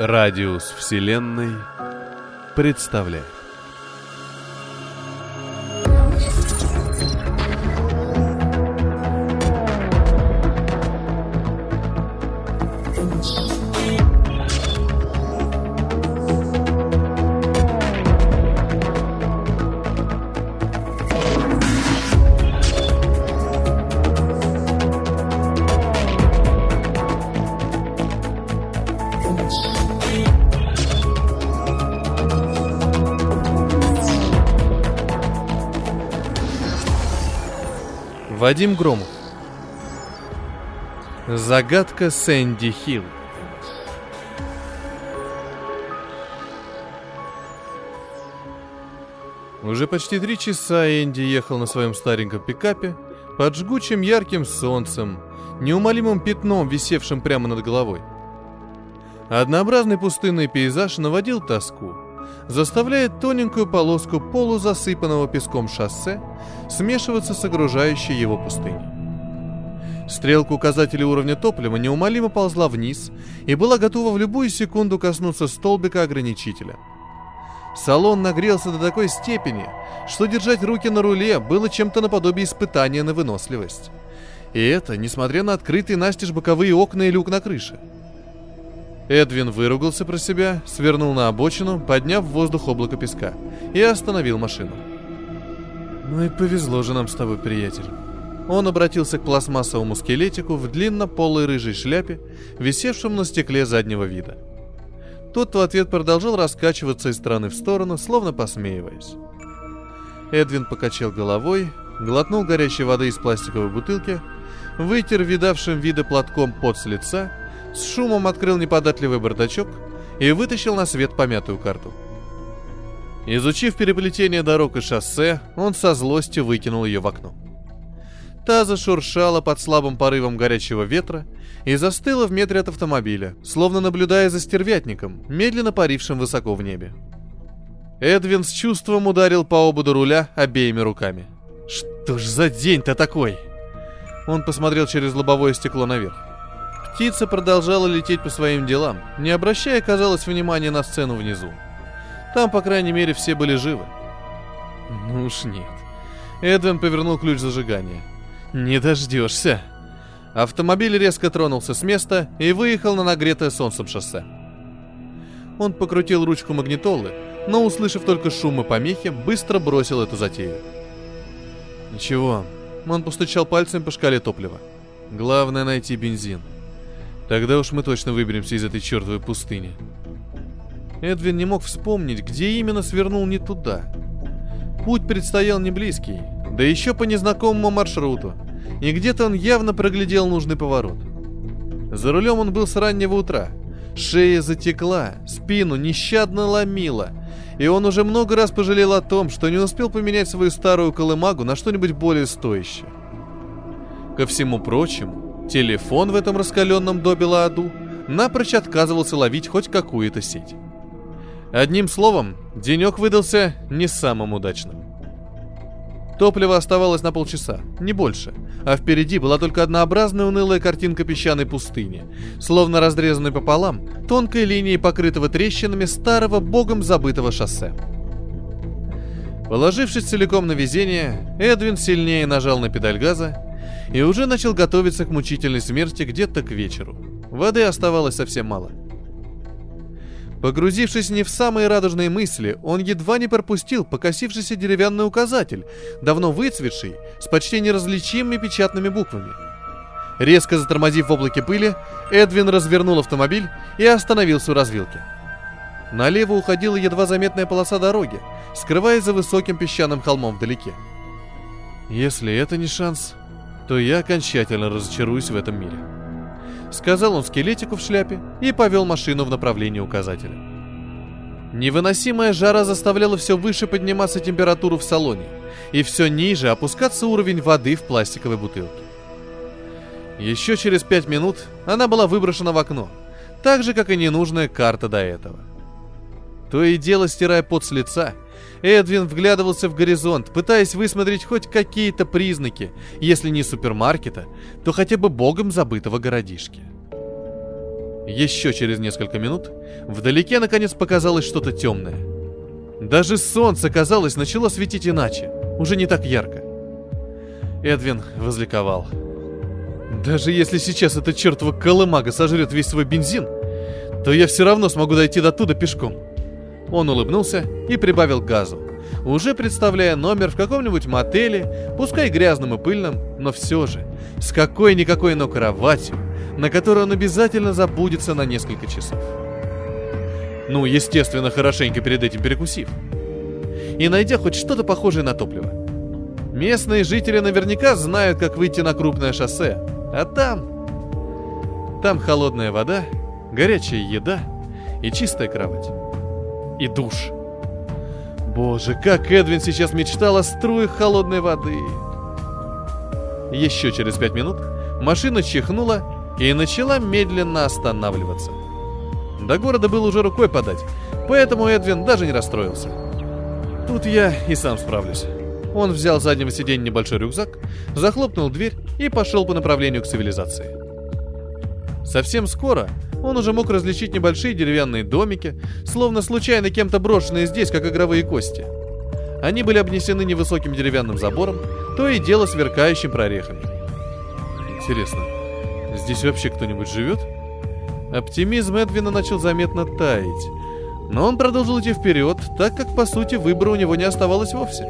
Радиус Вселенной представляет. Вадим Громов Загадка Сэнди Хилл. Уже почти три часа Энди ехал на своем стареньком пикапе под жгучим ярким солнцем, неумолимым пятном, висевшим прямо над головой. Однообразный пустынный пейзаж наводил тоску, заставляя тоненькую полоску полузасыпанного песком шоссе смешиваться с окружающей его пустыней. Стрелка указателя уровня топлива неумолимо ползла вниз и была готова в любую секунду коснуться столбика ограничителя. Салон нагрелся до такой степени, что держать руки на руле было чем-то наподобие испытания на выносливость. И это, несмотря на открытые настежь боковые окна и люк на крыше. Эдвин выругался про себя, свернул на обочину, подняв в воздух облако песка, и остановил машину. «Ну и повезло же нам с тобой, приятель». Он обратился к пластмассовому скелетику в длинно-полой рыжей шляпе, висевшем на стекле заднего вида. Тот в ответ продолжал раскачиваться из стороны в сторону, словно посмеиваясь. Эдвин покачал головой, глотнул горячей воды из пластиковой бутылки, вытер видавшим виды платком пот с лица, с шумом открыл неподатливый бардачок и вытащил на свет помятую карту. Изучив переплетение дорог и шоссе, он со злостью выкинул ее в окно. Та зашуршала под слабым порывом горячего ветра и застыла в метре от автомобиля, словно наблюдая за стервятником, медленно парившим высоко в небе. Эдвин с чувством ударил по ободу руля обеими руками. «Что ж за день-то такой?» Он посмотрел через лобовое стекло наверх. Птица продолжала лететь по своим делам, не обращая, казалось, внимания на сцену внизу. Там, по крайней мере, все были живы. Ну уж нет. Эдвин повернул ключ зажигания. Не дождешься. Автомобиль резко тронулся с места и выехал на нагретое солнцем шоссе. Он покрутил ручку магнитолы, но, услышав только шум и помехи, быстро бросил эту затею. Ничего, он постучал пальцем по шкале топлива. Главное найти бензин. Тогда уж мы точно выберемся из этой чертовой пустыни. Эдвин не мог вспомнить, где именно свернул не туда. Путь предстоял не близкий, да еще по незнакомому маршруту, и где-то он явно проглядел нужный поворот. За рулем он был с раннего утра. Шея затекла, спину нещадно ломила, и он уже много раз пожалел о том, что не успел поменять свою старую колымагу на что-нибудь более стоящее. Ко всему прочему, телефон в этом раскаленном добе аду напрочь отказывался ловить хоть какую-то сеть. Одним словом, денек выдался не самым удачным. Топлива оставалось на полчаса, не больше, а впереди была только однообразная унылая картинка песчаной пустыни, словно разрезанной пополам тонкой линией покрытого трещинами старого богом забытого шоссе. Положившись целиком на везение, Эдвин сильнее нажал на педаль газа и уже начал готовиться к мучительной смерти где-то к вечеру. Воды оставалось совсем мало – Погрузившись не в самые радужные мысли, он едва не пропустил покосившийся деревянный указатель, давно выцветший, с почти неразличимыми печатными буквами. Резко затормозив в облаке пыли, Эдвин развернул автомобиль и остановился у развилки. Налево уходила едва заметная полоса дороги, скрываясь за высоким песчаным холмом вдалеке. Если это не шанс, то я окончательно разочаруюсь в этом мире. Сказал он скелетику в шляпе и повел машину в направлении указателя. Невыносимая жара заставляла все выше подниматься температуру в салоне и все ниже опускаться уровень воды в пластиковой бутылке. Еще через пять минут она была выброшена в окно, так же, как и ненужная карта до этого. То и дело, стирая пот с лица, Эдвин вглядывался в горизонт, пытаясь высмотреть хоть какие-то признаки, если не супермаркета, то хотя бы богом забытого городишки. Еще через несколько минут вдалеке наконец показалось что-то темное. Даже солнце, казалось, начало светить иначе, уже не так ярко. Эдвин возликовал. Даже если сейчас эта чертова колымага сожрет весь свой бензин, то я все равно смогу дойти до туда пешком. Он улыбнулся и прибавил газу, уже представляя номер в каком-нибудь мотеле, пускай грязным и пыльным, но все же, с какой-никакой, но кроватью, на которой он обязательно забудется на несколько часов. Ну, естественно, хорошенько перед этим перекусив. И найдя хоть что-то похожее на топливо. Местные жители наверняка знают, как выйти на крупное шоссе, а там... Там холодная вода, горячая еда и чистая кровать и душ. Боже, как Эдвин сейчас мечтал о струях холодной воды. Еще через пять минут машина чихнула и начала медленно останавливаться. До города было уже рукой подать, поэтому Эдвин даже не расстроился. Тут я и сам справлюсь. Он взял с заднего сиденья небольшой рюкзак, захлопнул дверь и пошел по направлению к цивилизации. Совсем скоро он уже мог различить небольшие деревянные домики, словно случайно кем-то брошенные здесь, как игровые кости. Они были обнесены невысоким деревянным забором, то и дело сверкающим прорехами. Интересно, здесь вообще кто-нибудь живет? Оптимизм Эдвина начал заметно таять, но он продолжил идти вперед, так как, по сути, выбора у него не оставалось вовсе.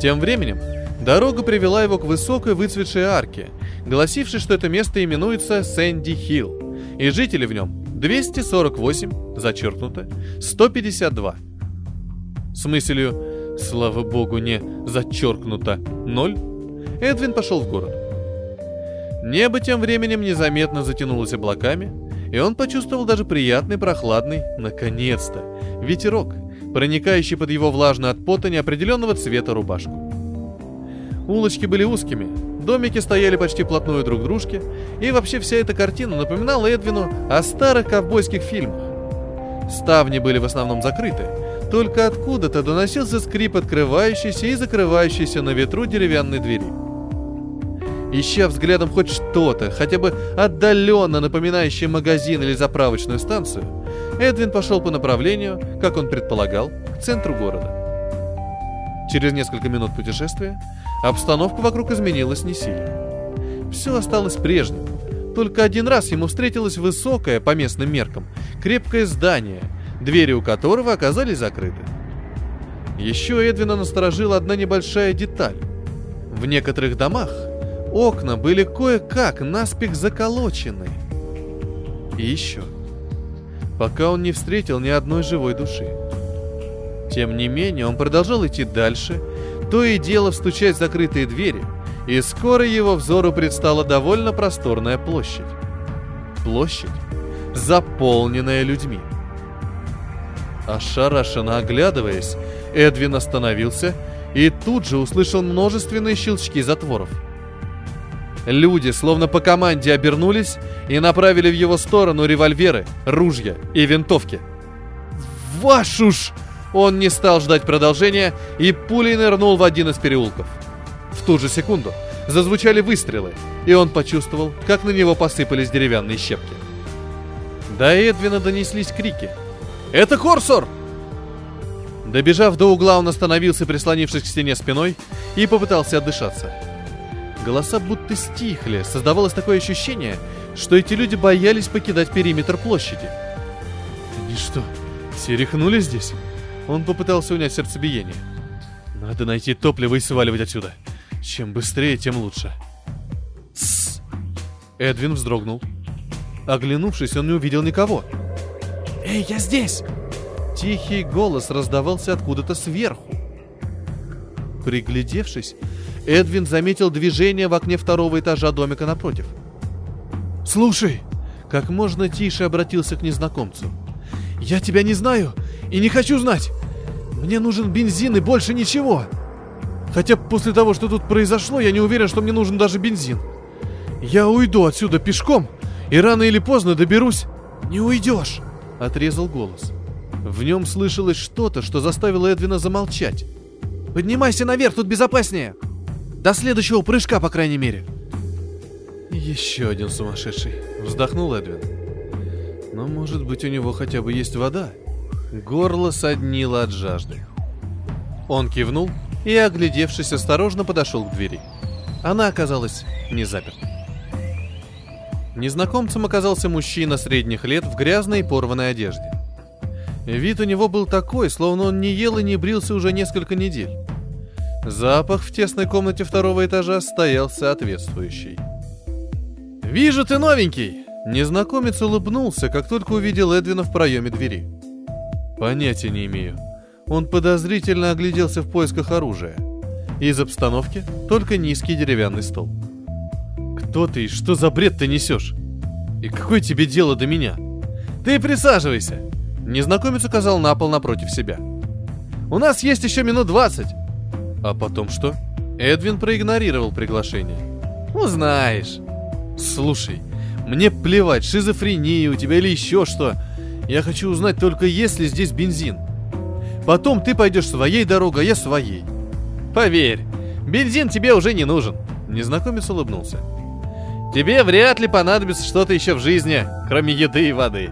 Тем временем, дорога привела его к высокой выцветшей арке, гласившей, что это место именуется Сэнди Хилл и жителей в нем 248, зачеркнуто, 152. С мыслью «Слава богу, не зачеркнуто 0» Эдвин пошел в город. Небо тем временем незаметно затянулось облаками, и он почувствовал даже приятный прохладный, наконец-то, ветерок, проникающий под его влажную от пота неопределенного цвета рубашку. Улочки были узкими, Домики стояли почти плотную друг к дружке, и вообще вся эта картина напоминала Эдвину о старых ковбойских фильмах. Ставни были в основном закрыты, только откуда-то доносился скрип открывающейся и закрывающейся на ветру деревянной двери. Ища взглядом хоть что-то, хотя бы отдаленно напоминающее магазин или заправочную станцию, Эдвин пошел по направлению, как он предполагал, к центру города. Через несколько минут путешествия Обстановка вокруг изменилась не сильно. Все осталось прежним. Только один раз ему встретилось высокое, по местным меркам, крепкое здание, двери у которого оказались закрыты. Еще Эдвина насторожила одна небольшая деталь. В некоторых домах окна были кое-как наспех заколочены. И еще. Пока он не встретил ни одной живой души. Тем не менее, он продолжал идти дальше – то и дело встучать в закрытые двери, и скоро его взору предстала довольно просторная площадь. Площадь, заполненная людьми. Ошарашенно оглядываясь, Эдвин остановился и тут же услышал множественные щелчки затворов. Люди, словно по команде, обернулись и направили в его сторону револьверы, ружья и винтовки. «Вашу ж!» Он не стал ждать продолжения и пулей нырнул в один из переулков. В ту же секунду зазвучали выстрелы, и он почувствовал, как на него посыпались деревянные щепки. До Эдвина донеслись крики. «Это Корсор!» Добежав до угла, он остановился, прислонившись к стене спиной, и попытался отдышаться. Голоса будто стихли, создавалось такое ощущение, что эти люди боялись покидать периметр площади. Они что, все рехнули здесь? Он попытался унять сердцебиение. Надо найти топливо и сваливать отсюда. Чем быстрее, тем лучше. Тссс. Эдвин вздрогнул. Оглянувшись, он не увидел никого. «Эй, я здесь!» Тихий голос раздавался откуда-то сверху. Приглядевшись, Эдвин заметил движение в окне второго этажа домика напротив. «Слушай!» Как можно тише обратился к незнакомцу. «Я тебя не знаю и не хочу знать. Мне нужен бензин и больше ничего. Хотя после того, что тут произошло, я не уверен, что мне нужен даже бензин. Я уйду отсюда пешком, и рано или поздно доберусь. Не уйдешь, отрезал голос. В нем слышалось что-то, что заставило Эдвина замолчать. «Поднимайся наверх, тут безопаснее! До следующего прыжка, по крайней мере!» «Еще один сумасшедший!» — вздохнул Эдвин. «Но, может быть, у него хотя бы есть вода?» Горло соднило от жажды. Он кивнул и, оглядевшись, осторожно подошел к двери. Она оказалась не заперта. Незнакомцем оказался мужчина средних лет в грязной и порванной одежде. Вид у него был такой, словно он не ел и не брился уже несколько недель. Запах в тесной комнате второго этажа стоял соответствующий. «Вижу, ты новенький!» Незнакомец улыбнулся, как только увидел Эдвина в проеме двери. «Понятия не имею». Он подозрительно огляделся в поисках оружия. Из обстановки только низкий деревянный стол. «Кто ты и что за бред ты несешь? И какое тебе дело до меня?» «Ты присаживайся!» Незнакомец указал на пол напротив себя. «У нас есть еще минут двадцать!» «А потом что?» Эдвин проигнорировал приглашение. «Узнаешь!» «Слушай, мне плевать, шизофрения у тебя или еще что. Я хочу узнать только, есть ли здесь бензин. Потом ты пойдешь своей дорогой, а я своей. Поверь, бензин тебе уже не нужен. Незнакомец улыбнулся. Тебе вряд ли понадобится что-то еще в жизни, кроме еды и воды.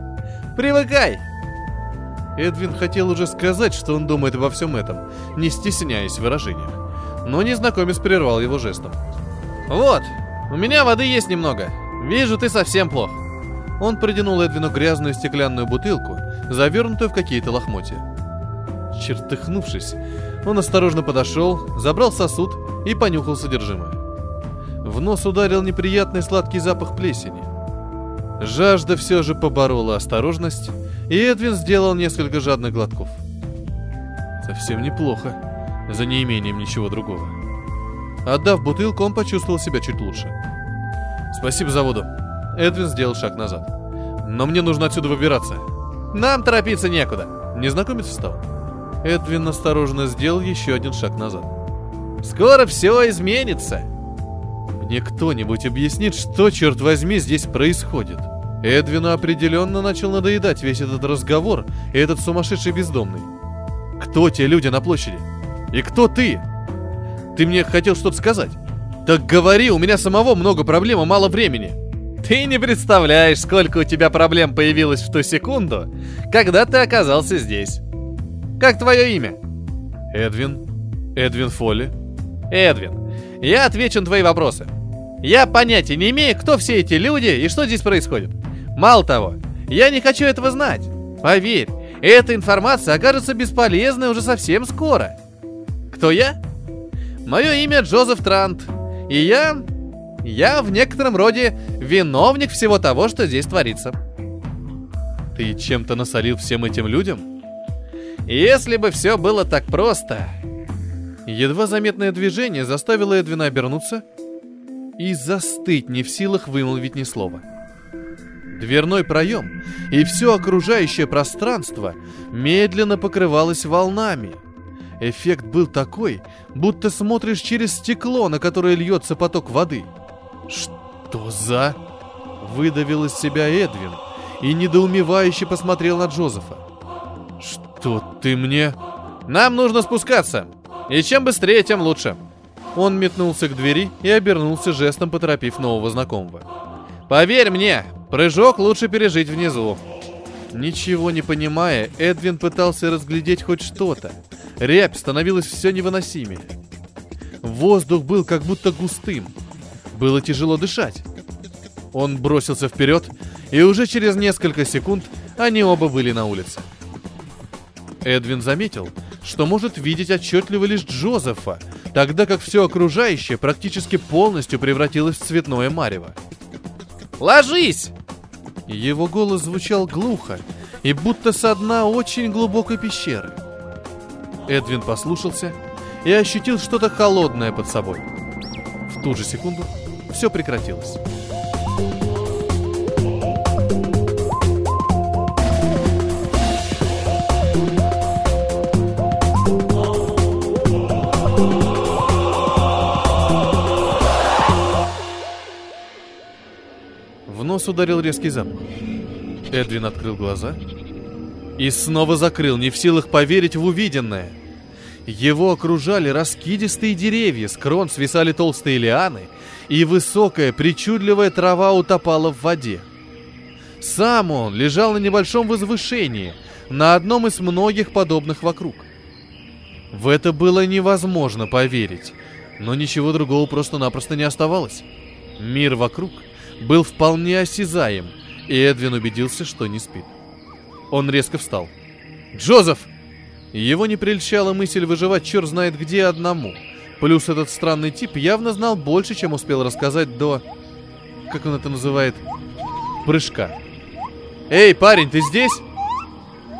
Привыкай. Эдвин хотел уже сказать, что он думает обо всем этом, не стесняясь в выражениях. Но незнакомец прервал его жестом. «Вот, у меня воды есть немного. Вижу, ты совсем плох». Он протянул Эдвину грязную стеклянную бутылку, завернутую в какие-то лохмотья. Чертыхнувшись, он осторожно подошел, забрал сосуд и понюхал содержимое. В нос ударил неприятный сладкий запах плесени. Жажда все же поборола осторожность, и Эдвин сделал несколько жадных глотков. Совсем неплохо, за неимением ничего другого. Отдав бутылку, он почувствовал себя чуть лучше. «Спасибо за воду». Эдвин сделал шаг назад. «Но мне нужно отсюда выбираться». «Нам торопиться некуда». Незнакомец встал. Эдвин осторожно сделал еще один шаг назад. «Скоро все изменится!» «Мне кто-нибудь объяснит, что, черт возьми, здесь происходит?» Эдвину определенно начал надоедать весь этот разговор и этот сумасшедший бездомный. «Кто те люди на площади? И кто ты?» «Ты мне хотел что-то сказать?» «Так говори, у меня самого много проблем и мало времени!» «Ты не представляешь, сколько у тебя проблем появилось в ту секунду, когда ты оказался здесь!» Как твое имя? Эдвин. Эдвин Фолли. Эдвин, я отвечу на твои вопросы. Я понятия не имею, кто все эти люди и что здесь происходит. Мало того, я не хочу этого знать. Поверь, эта информация окажется бесполезной уже совсем скоро. Кто я? Мое имя Джозеф Трант. И я... Я в некотором роде виновник всего того, что здесь творится. Ты чем-то насолил всем этим людям? Если бы все было так просто... Едва заметное движение заставило Эдвина обернуться и застыть, не в силах вымолвить ни слова. Дверной проем и все окружающее пространство медленно покрывалось волнами. Эффект был такой, будто смотришь через стекло, на которое льется поток воды. «Что за...» — выдавил из себя Эдвин и недоумевающе посмотрел на Джозефа. «Что ты мне...» «Нам нужно спускаться. И чем быстрее, тем лучше». Он метнулся к двери и обернулся жестом, поторопив нового знакомого. «Поверь мне, прыжок лучше пережить внизу». Ничего не понимая, Эдвин пытался разглядеть хоть что-то. Рябь становилась все невыносимее. Воздух был как будто густым. Было тяжело дышать. Он бросился вперед, и уже через несколько секунд они оба были на улице. Эдвин заметил, что может видеть отчетливо лишь Джозефа, тогда как все окружающее практически полностью превратилось в цветное марево. «Ложись!» Его голос звучал глухо и будто со дна очень глубокой пещеры. Эдвин послушался и ощутил что-то холодное под собой. В ту же секунду все прекратилось. нос ударил резкий запах. Эдвин открыл глаза И снова закрыл, не в силах поверить в увиденное. Его окружали раскидистые деревья, с крон свисали толстые лианы, и высокая причудливая трава утопала в воде. Сам он лежал на небольшом возвышении, на одном из многих подобных вокруг. В это было невозможно поверить, но ничего другого просто-напросто не оставалось. Мир вокруг был вполне осязаем, и Эдвин убедился, что не спит. Он резко встал. «Джозеф!» Его не прельщала мысль выживать черт знает где одному. Плюс этот странный тип явно знал больше, чем успел рассказать до... Как он это называет? Прыжка. «Эй, парень, ты здесь?»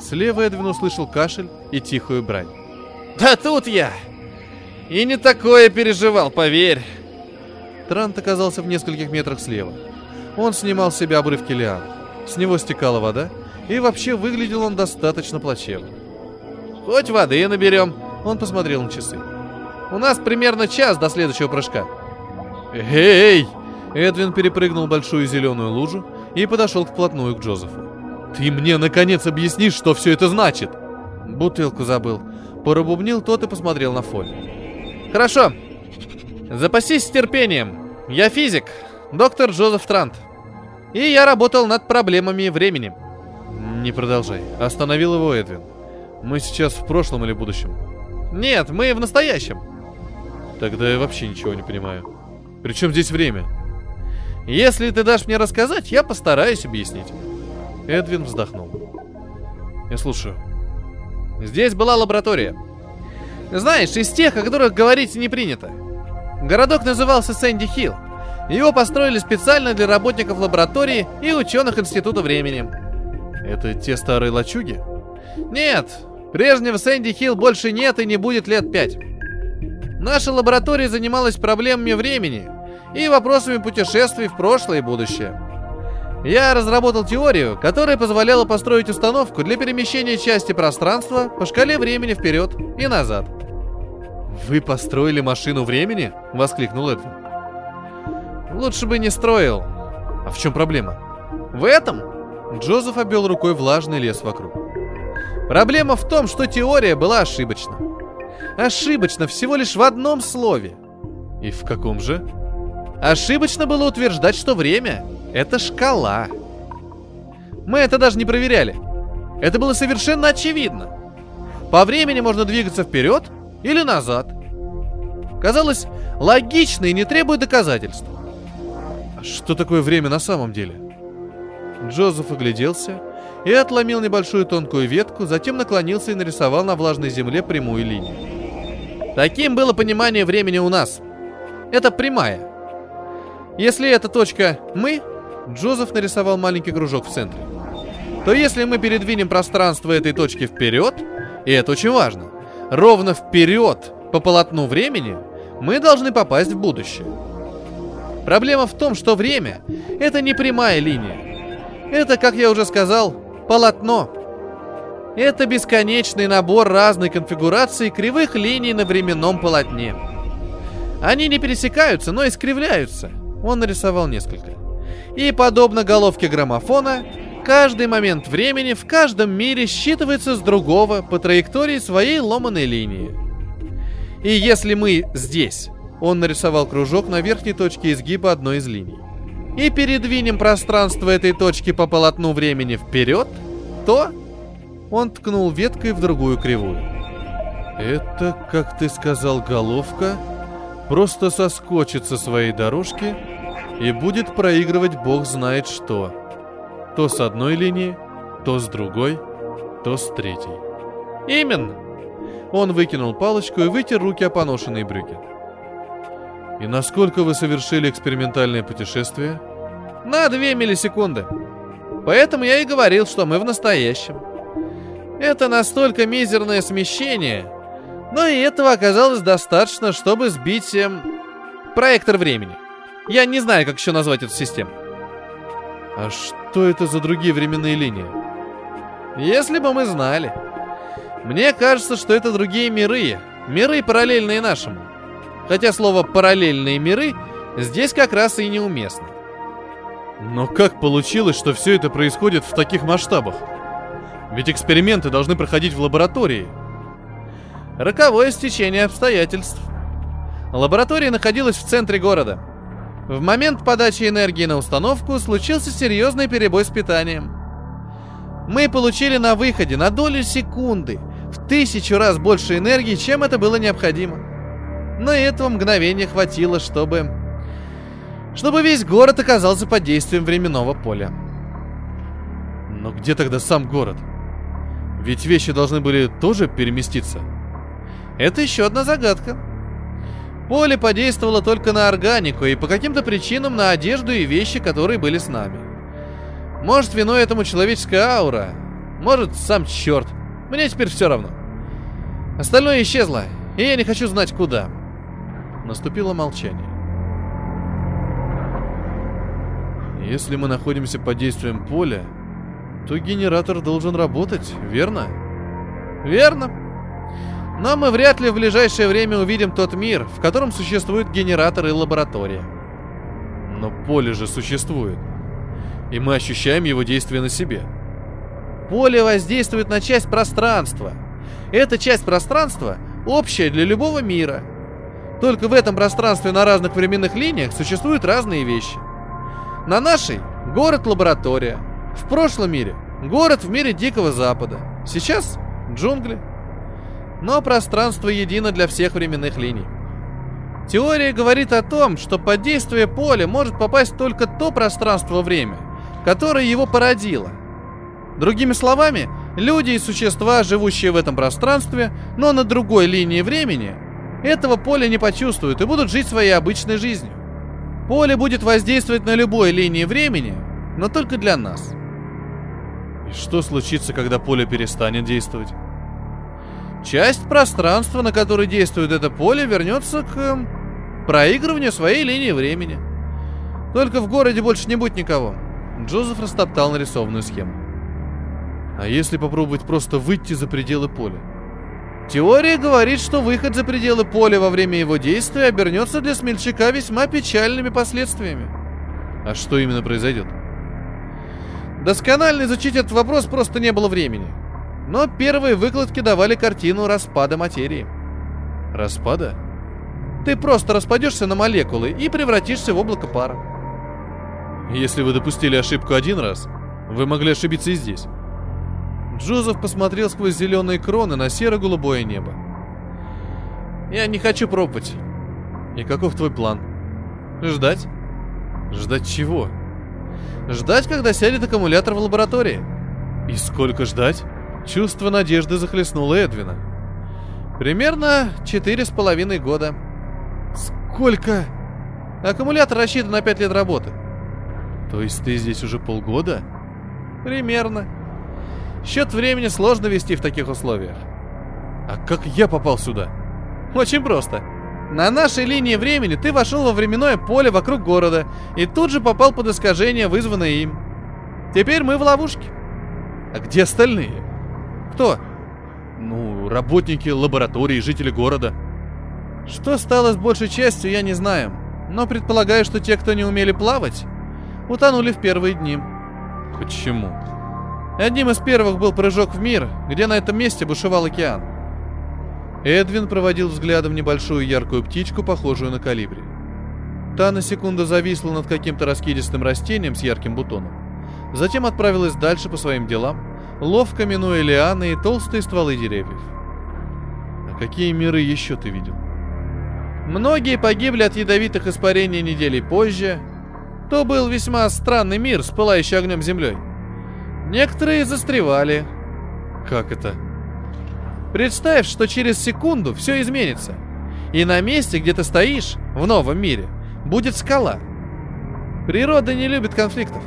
Слева Эдвин услышал кашель и тихую брань. «Да тут я! И не такое переживал, поверь!» Трант оказался в нескольких метрах слева. Он снимал с себя обрывки лиан. С него стекала вода, и вообще выглядел он достаточно плачевно. «Хоть воды наберем!» Он посмотрел на часы. «У нас примерно час до следующего прыжка». «Эй!» Эдвин перепрыгнул большую зеленую лужу и подошел вплотную к Джозефу. «Ты мне, наконец, объяснишь, что все это значит!» «Бутылку забыл». Порабубнил тот и посмотрел на Фоль. «Хорошо. Запасись терпением. Я физик, доктор Джозеф Трант. И я работал над проблемами времени». «Не продолжай». Остановил его Эдвин. «Мы сейчас в прошлом или будущем?» «Нет, мы в настоящем». «Тогда я вообще ничего не понимаю. Причем здесь время?» Если ты дашь мне рассказать, я постараюсь объяснить. Эдвин вздохнул. Я слушаю. Здесь была лаборатория. Знаешь, из тех, о которых говорить не принято. Городок назывался Сэнди Хилл. Его построили специально для работников лаборатории и ученых Института времени. Это те старые лачуги? Нет, прежнего Сэнди Хилл больше нет и не будет лет пять. Наша лаборатория занималась проблемами времени и вопросами путешествий в прошлое и будущее. Я разработал теорию, которая позволяла построить установку для перемещения части пространства по шкале времени вперед и назад. «Вы построили машину времени?» — воскликнул Эдвин. «Лучше бы не строил». «А в чем проблема?» «В этом?» Джозеф обвел рукой влажный лес вокруг. «Проблема в том, что теория была ошибочна. Ошибочно всего лишь в одном слове». «И в каком же?» Ошибочно было утверждать, что время — это шкала. Мы это даже не проверяли. Это было совершенно очевидно. По времени можно двигаться вперед или назад. Казалось логично и не требует доказательств. А что такое время на самом деле? Джозеф огляделся и отломил небольшую тонкую ветку, затем наклонился и нарисовал на влажной земле прямую линию. Таким было понимание времени у нас. Это прямая. Если эта точка «мы», Джозеф нарисовал маленький кружок в центре, то если мы передвинем пространство этой точки вперед, и это очень важно, ровно вперед по полотну времени, мы должны попасть в будущее. Проблема в том, что время — это не прямая линия. Это, как я уже сказал, полотно. Это бесконечный набор разной конфигурации кривых линий на временном полотне. Они не пересекаются, но искривляются — он нарисовал несколько. И подобно головке граммофона, каждый момент времени в каждом мире считывается с другого по траектории своей ломаной линии. И если мы здесь, он нарисовал кружок на верхней точке изгиба одной из линий, и передвинем пространство этой точки по полотну времени вперед, то он ткнул веткой в другую кривую. Это, как ты сказал, головка просто соскочит со своей дорожки и будет проигрывать бог знает что. То с одной линии, то с другой, то с третьей. Именно. Он выкинул палочку и вытер руки о поношенные брюки. И насколько вы совершили экспериментальное путешествие? На две миллисекунды. Поэтому я и говорил, что мы в настоящем. Это настолько мизерное смещение, но и этого оказалось достаточно, чтобы сбить эм, проектор времени. Я не знаю, как еще назвать эту систему. А что это за другие временные линии? Если бы мы знали. Мне кажется, что это другие миры. Миры параллельные нашему. Хотя слово «параллельные миры» здесь как раз и неуместно. Но как получилось, что все это происходит в таких масштабах? Ведь эксперименты должны проходить в лаборатории. Роковое стечение обстоятельств. Лаборатория находилась в центре города. В момент подачи энергии на установку случился серьезный перебой с питанием. Мы получили на выходе на долю секунды в тысячу раз больше энергии, чем это было необходимо. Но этого мгновения хватило, чтобы... Чтобы весь город оказался под действием временного поля. Но где тогда сам город? Ведь вещи должны были тоже переместиться. Это еще одна загадка. Поле подействовало только на органику и по каким-то причинам на одежду и вещи, которые были с нами. Может, виной этому человеческая аура, может, сам черт. Мне теперь все равно. Остальное исчезло, и я не хочу знать куда. Наступило молчание. Если мы находимся под действием поля, то генератор должен работать, верно? Верно. Но мы вряд ли в ближайшее время увидим тот мир, в котором существует генератор и лаборатория. Но поле же существует. И мы ощущаем его действие на себе. Поле воздействует на часть пространства. Эта часть пространства общая для любого мира. Только в этом пространстве на разных временных линиях существуют разные вещи. На нашей – город-лаборатория. В прошлом мире – город в мире Дикого Запада. Сейчас – джунгли. Но пространство едино для всех временных линий. Теория говорит о том, что под действие поля может попасть только то пространство-время, которое его породило – Другими словами, люди и существа, живущие в этом пространстве, но на другой линии времени, этого поля не почувствуют и будут жить своей обычной жизнью. Поле будет воздействовать на любой линии времени, но только для нас. Что случится, когда поле перестанет действовать? Часть пространства, на которой действует это поле, вернется к эм, проигрыванию своей линии времени. Только в городе больше не будет никого. Джозеф растоптал нарисованную схему. А если попробовать просто выйти за пределы поля? Теория говорит, что выход за пределы поля во время его действия обернется для смельчака весьма печальными последствиями. А что именно произойдет? Досконально изучить этот вопрос просто не было времени. Но первые выкладки давали картину распада материи. Распада? Ты просто распадешься на молекулы и превратишься в облако пара. Если вы допустили ошибку один раз, вы могли ошибиться и здесь. Джозеф посмотрел сквозь зеленые кроны на серо-голубое небо. «Я не хочу пробовать». «И каков твой план?» «Ждать». «Ждать чего?» «Ждать, когда сядет аккумулятор в лаборатории». «И сколько ждать?» Чувство надежды захлестнуло Эдвина. «Примерно четыре с половиной года». «Сколько?» «Аккумулятор рассчитан на пять лет работы». «То есть ты здесь уже полгода?» «Примерно». Счет времени сложно вести в таких условиях. А как я попал сюда? Очень просто. На нашей линии времени ты вошел во временное поле вокруг города и тут же попал под искажение, вызванное им. Теперь мы в ловушке. А где остальные? Кто? Ну, работники лаборатории, жители города. Что стало с большей частью, я не знаю. Но предполагаю, что те, кто не умели плавать, утонули в первые дни. Почему? Одним из первых был прыжок в мир, где на этом месте бушевал океан. Эдвин проводил взглядом небольшую яркую птичку, похожую на калибри. Та на секунду зависла над каким-то раскидистым растением с ярким бутоном. Затем отправилась дальше по своим делам, ловко минуя лианы и толстые стволы деревьев. А какие миры еще ты видел? Многие погибли от ядовитых испарений недели позже. То был весьма странный мир с пылающей огнем землей. Некоторые застревали. Как это? Представь, что через секунду все изменится. И на месте, где ты стоишь, в новом мире, будет скала. Природа не любит конфликтов.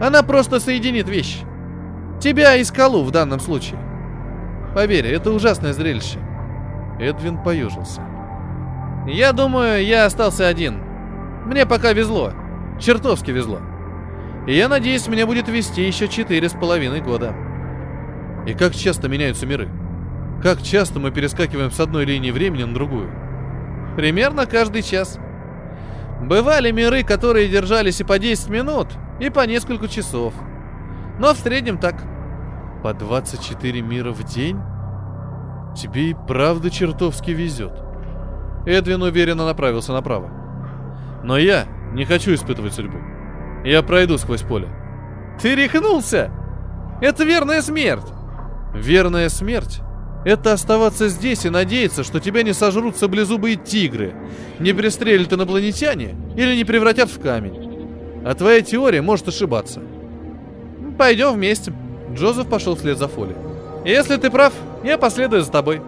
Она просто соединит вещи. Тебя и скалу в данном случае. Поверь, это ужасное зрелище. Эдвин поюжился. Я думаю, я остался один. Мне пока везло. Чертовски везло. И я надеюсь, мне будет вести еще четыре с половиной года. И как часто меняются миры? Как часто мы перескакиваем с одной линии времени на другую? Примерно каждый час. Бывали миры, которые держались и по 10 минут, и по несколько часов. Но в среднем так. По 24 мира в день? Тебе и правда чертовски везет. Эдвин уверенно направился направо. Но я не хочу испытывать судьбу. Я пройду сквозь поле. Ты рехнулся? Это верная смерть. Верная смерть — это оставаться здесь и надеяться, что тебя не сожрут саблезубые тигры, не пристрелят инопланетяне или не превратят в камень. А твоя теория может ошибаться. Пойдем вместе. Джозеф пошел вслед за Фоли. Если ты прав, я последую за тобой.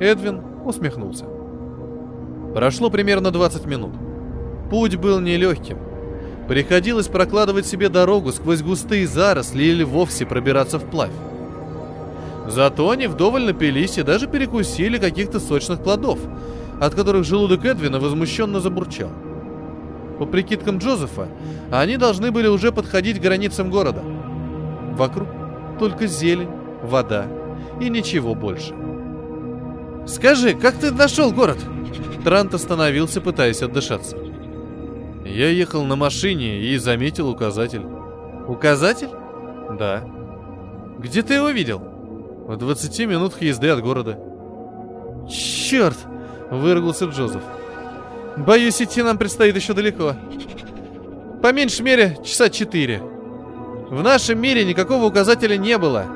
Эдвин усмехнулся. Прошло примерно 20 минут. Путь был нелегким. Приходилось прокладывать себе дорогу сквозь густые заросли или вовсе пробираться вплавь. Зато они вдоволь напились и даже перекусили каких-то сочных плодов, от которых желудок Эдвина возмущенно забурчал. По прикидкам Джозефа, они должны были уже подходить к границам города. Вокруг только зелень, вода и ничего больше. «Скажи, как ты нашел город?» Трант остановился, пытаясь отдышаться. Я ехал на машине и заметил указатель. «Указатель?» «Да». «Где ты его видел?» В 20 минутах езды от города. «Черт!» — выругался Джозеф. «Боюсь, идти нам предстоит еще далеко. По меньшей мере, часа четыре. В нашем мире никакого указателя не было.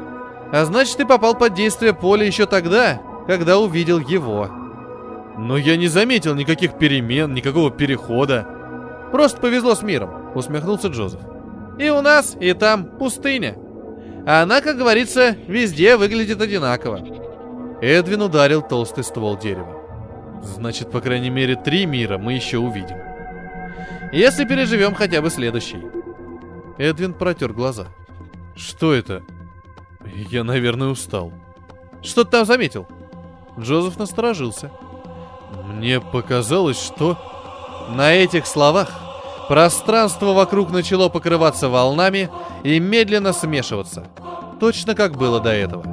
А значит, ты попал под действие поля еще тогда, когда увидел его». «Но я не заметил никаких перемен, никакого перехода». «Просто повезло с миром», — усмехнулся Джозеф. «И у нас, и там пустыня. А она, как говорится, везде выглядит одинаково. Эдвин ударил толстый ствол дерева. Значит, по крайней мере, три мира мы еще увидим. Если переживем хотя бы следующий. Эдвин протер глаза. Что это? Я, наверное, устал. Что ты там заметил? Джозеф насторожился. Мне показалось, что... На этих словах Пространство вокруг начало покрываться волнами и медленно смешиваться, точно как было до этого.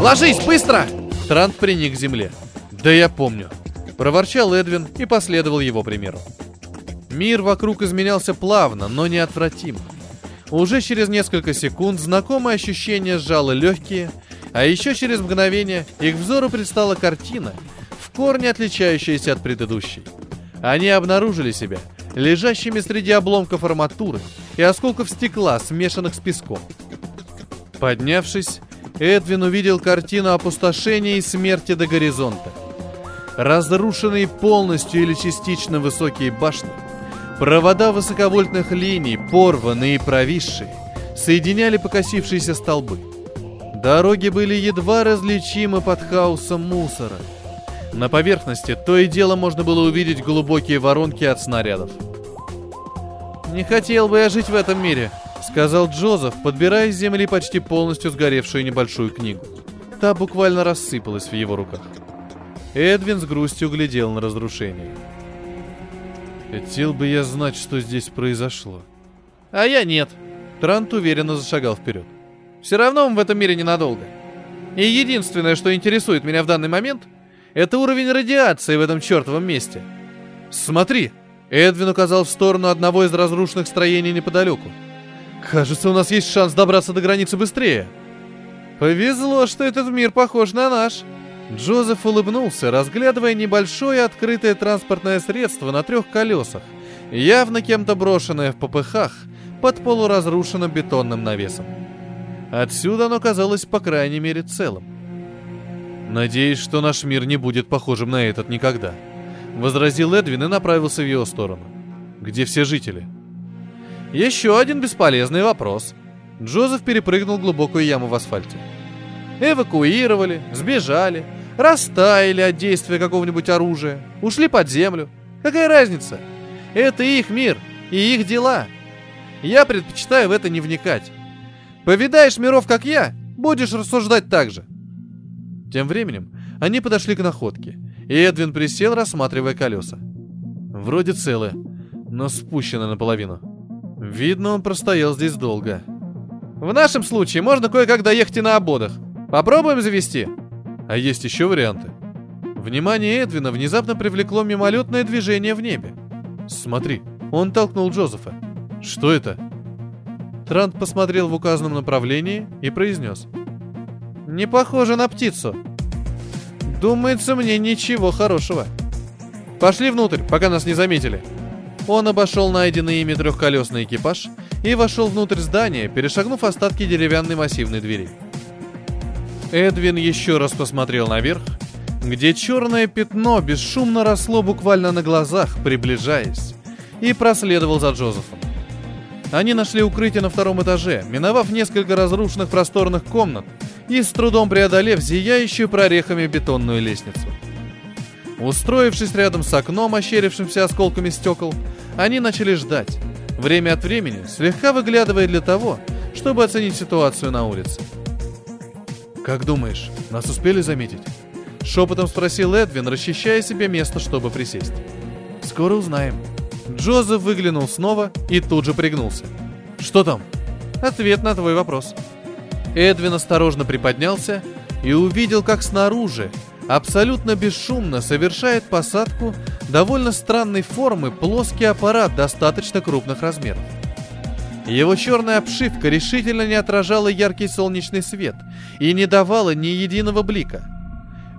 «Ложись, быстро!» Трант приник к земле. «Да я помню», — проворчал Эдвин и последовал его примеру. Мир вокруг изменялся плавно, но неотвратимо. Уже через несколько секунд знакомое ощущение сжало легкие, а еще через мгновение их взору предстала картина, в корне отличающаяся от предыдущей. Они обнаружили себя лежащими среди обломков арматуры и осколков стекла, смешанных с песком. Поднявшись, Эдвин увидел картину опустошения и смерти до горизонта. Разрушенные полностью или частично высокие башни, провода высоковольтных линий, порванные и провисшие, соединяли покосившиеся столбы – Дороги были едва различимы под хаосом мусора. На поверхности то и дело можно было увидеть глубокие воронки от снарядов. «Не хотел бы я жить в этом мире», — сказал Джозеф, подбирая с земли почти полностью сгоревшую небольшую книгу. Та буквально рассыпалась в его руках. Эдвин с грустью глядел на разрушение. «Хотел бы я знать, что здесь произошло». «А я нет». Трант уверенно зашагал вперед. Все равно мы в этом мире ненадолго. И единственное, что интересует меня в данный момент, это уровень радиации в этом чертовом месте. Смотри, Эдвин указал в сторону одного из разрушенных строений неподалеку. Кажется, у нас есть шанс добраться до границы быстрее. Повезло, что этот мир похож на наш. Джозеф улыбнулся, разглядывая небольшое открытое транспортное средство на трех колесах, явно кем-то брошенное в попыхах под полуразрушенным бетонным навесом. Отсюда оно казалось по крайней мере целым. «Надеюсь, что наш мир не будет похожим на этот никогда», — возразил Эдвин и направился в его сторону. «Где все жители?» «Еще один бесполезный вопрос». Джозеф перепрыгнул глубокую яму в асфальте. «Эвакуировали, сбежали, растаяли от действия какого-нибудь оружия, ушли под землю. Какая разница? Это их мир и их дела. Я предпочитаю в это не вникать. Повидаешь миров, как я, будешь рассуждать так же. Тем временем они подошли к находке, и Эдвин присел, рассматривая колеса. Вроде целые, но спущены наполовину. Видно, он простоял здесь долго. В нашем случае можно кое-как доехать и на ободах. Попробуем завести. А есть еще варианты. Внимание Эдвина внезапно привлекло мимолетное движение в небе. Смотри, он толкнул Джозефа. Что это? Трант посмотрел в указанном направлении и произнес. Не похоже на птицу. Думается мне ничего хорошего. Пошли внутрь, пока нас не заметили. Он обошел найденный ими трехколесный экипаж и вошел внутрь здания, перешагнув остатки деревянной массивной двери. Эдвин еще раз посмотрел наверх, где черное пятно бесшумно росло буквально на глазах, приближаясь, и проследовал за Джозефом. Они нашли укрытие на втором этаже, миновав несколько разрушенных просторных комнат и с трудом преодолев зияющую прорехами бетонную лестницу. Устроившись рядом с окном, ощерившимся осколками стекол, они начали ждать, время от времени слегка выглядывая для того, чтобы оценить ситуацию на улице. «Как думаешь, нас успели заметить?» Шепотом спросил Эдвин, расчищая себе место, чтобы присесть. «Скоро узнаем». Джозеф выглянул снова и тут же пригнулся. «Что там?» «Ответ на твой вопрос». Эдвин осторожно приподнялся и увидел, как снаружи, абсолютно бесшумно совершает посадку довольно странной формы плоский аппарат достаточно крупных размеров. Его черная обшивка решительно не отражала яркий солнечный свет и не давала ни единого блика.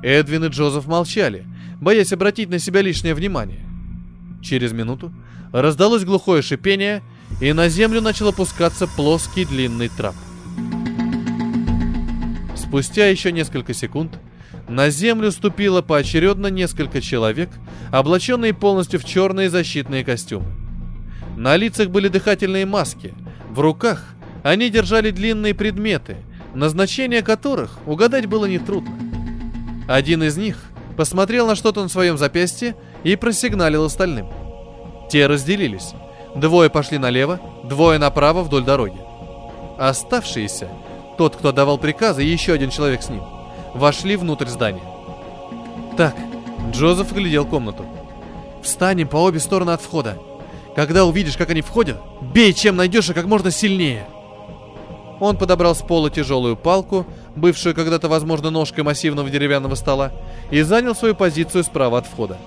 Эдвин и Джозеф молчали, боясь обратить на себя лишнее внимание. Через минуту раздалось глухое шипение, и на землю начал опускаться плоский длинный трап. Спустя еще несколько секунд на землю ступило поочередно несколько человек, облаченные полностью в черные защитные костюмы. На лицах были дыхательные маски, в руках они держали длинные предметы, назначение которых угадать было нетрудно. Один из них посмотрел на что-то на своем запястье и просигналил остальным. Те разделились. Двое пошли налево, двое направо вдоль дороги. Оставшиеся, тот, кто давал приказы, и еще один человек с ним, вошли внутрь здания. Так, Джозеф глядел комнату. Встанем по обе стороны от входа. Когда увидишь, как они входят, бей чем найдешь и как можно сильнее. Он подобрал с пола тяжелую палку, бывшую когда-то, возможно, ножкой массивного деревянного стола, и занял свою позицию справа от входа.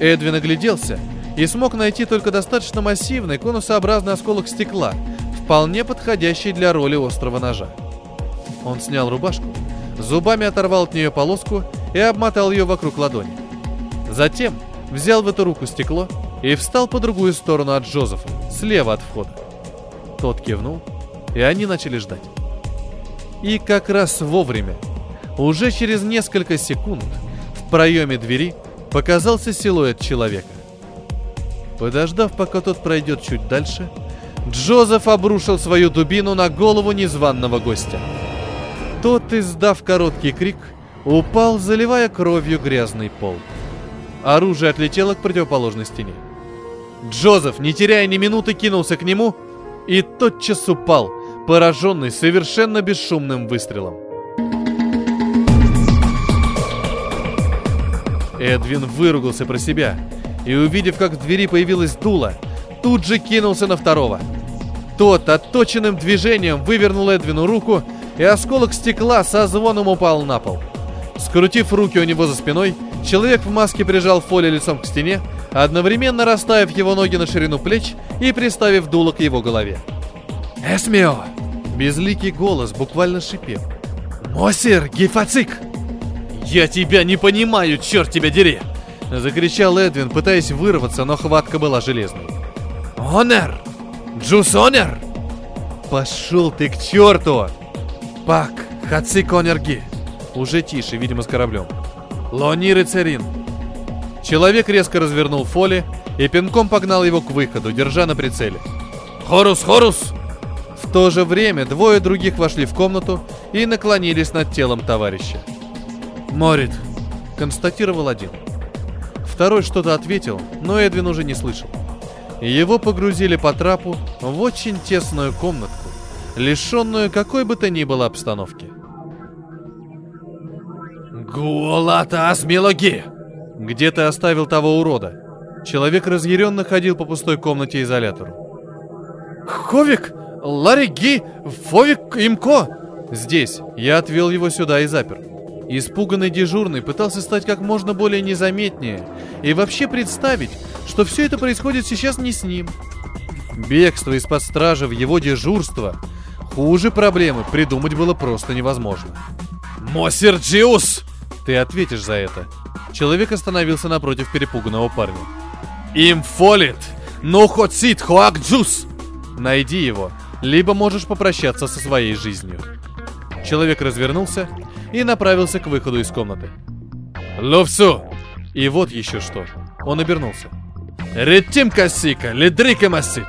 Эдвин огляделся и смог найти только достаточно массивный конусообразный осколок стекла, вполне подходящий для роли острого ножа. Он снял рубашку, зубами оторвал от нее полоску и обмотал ее вокруг ладони. Затем взял в эту руку стекло и встал по другую сторону от Джозефа, слева от входа. Тот кивнул, и они начали ждать. И как раз вовремя, уже через несколько секунд, в проеме двери показался силуэт человека. Подождав, пока тот пройдет чуть дальше, Джозеф обрушил свою дубину на голову незваного гостя. Тот, издав короткий крик, упал, заливая кровью грязный пол. Оружие отлетело к противоположной стене. Джозеф, не теряя ни минуты, кинулся к нему и тотчас упал, пораженный совершенно бесшумным выстрелом. Эдвин выругался про себя и, увидев, как в двери появилась дуло, тут же кинулся на второго. Тот отточенным движением вывернул Эдвину руку, и осколок стекла со звоном упал на пол. Скрутив руки у него за спиной, человек в маске прижал Фоли лицом к стене, одновременно расставив его ноги на ширину плеч и приставив дуло к его голове. «Эсмио!» Безликий голос буквально шипел. «Мосир, гифацик!» «Я тебя не понимаю, черт тебя дери!» Закричал Эдвин, пытаясь вырваться, но хватка была железной. «Онер! Джус Онер!» «Пошел ты к черту!» «Пак, хацик Онерги!» Уже тише, видимо, с кораблем. «Лонир и Церин!» Человек резко развернул Фоли и пинком погнал его к выходу, держа на прицеле. «Хорус, Хорус!» В то же время двое других вошли в комнату и наклонились над телом товарища. «Морит», — констатировал один. Второй что-то ответил, но Эдвин уже не слышал. Его погрузили по трапу в очень тесную комнатку, лишенную какой бы то ни было обстановки. «Гуалата асмилоги!» «Где ты оставил того урода?» Человек разъяренно ходил по пустой комнате изолятору. «Ховик! Лариги! Фовик Имко!» «Здесь. Я отвел его сюда и запер». Испуганный дежурный пытался стать как можно более незаметнее и вообще представить, что все это происходит сейчас не с ним. Бегство из-под стражи в его дежурство хуже проблемы придумать было просто невозможно. Мосерджиус! Ты ответишь за это. Человек остановился напротив перепуганного парня. Им фолит! Ну хоцит хуакджус! Найди его, либо можешь попрощаться со своей жизнью. Человек развернулся и направился к выходу из комнаты. Ловцу! И вот еще что. Он обернулся. Ретим косика, ледрика массит!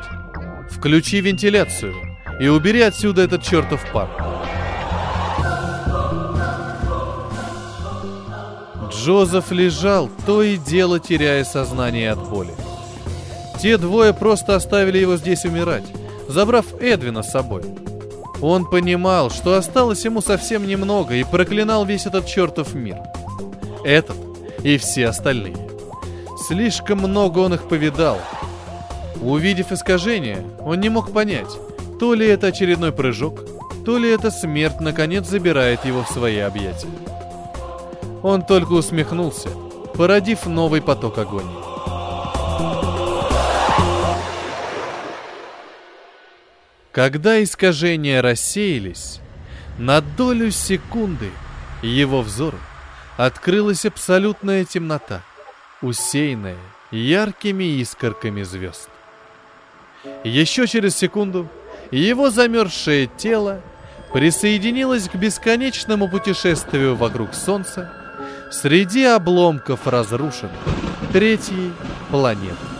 Включи вентиляцию и убери отсюда этот чертов пар. Джозеф лежал, то и дело теряя сознание от боли. Те двое просто оставили его здесь умирать, забрав Эдвина с собой. Он понимал, что осталось ему совсем немного и проклинал весь этот чертов мир. Этот и все остальные. Слишком много он их повидал. Увидев искажение, он не мог понять, то ли это очередной прыжок, то ли это смерть наконец забирает его в свои объятия. Он только усмехнулся, породив новый поток агонии. Когда искажения рассеялись, на долю секунды его взору открылась абсолютная темнота, усеянная яркими искорками звезд. Еще через секунду его замерзшее тело присоединилось к бесконечному путешествию вокруг Солнца среди обломков разрушенной третьей планеты.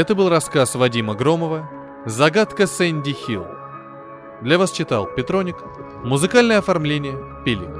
Это был рассказ Вадима Громова «Загадка Сэнди Хилл». Для вас читал Петроник. Музыкальное оформление Пилик.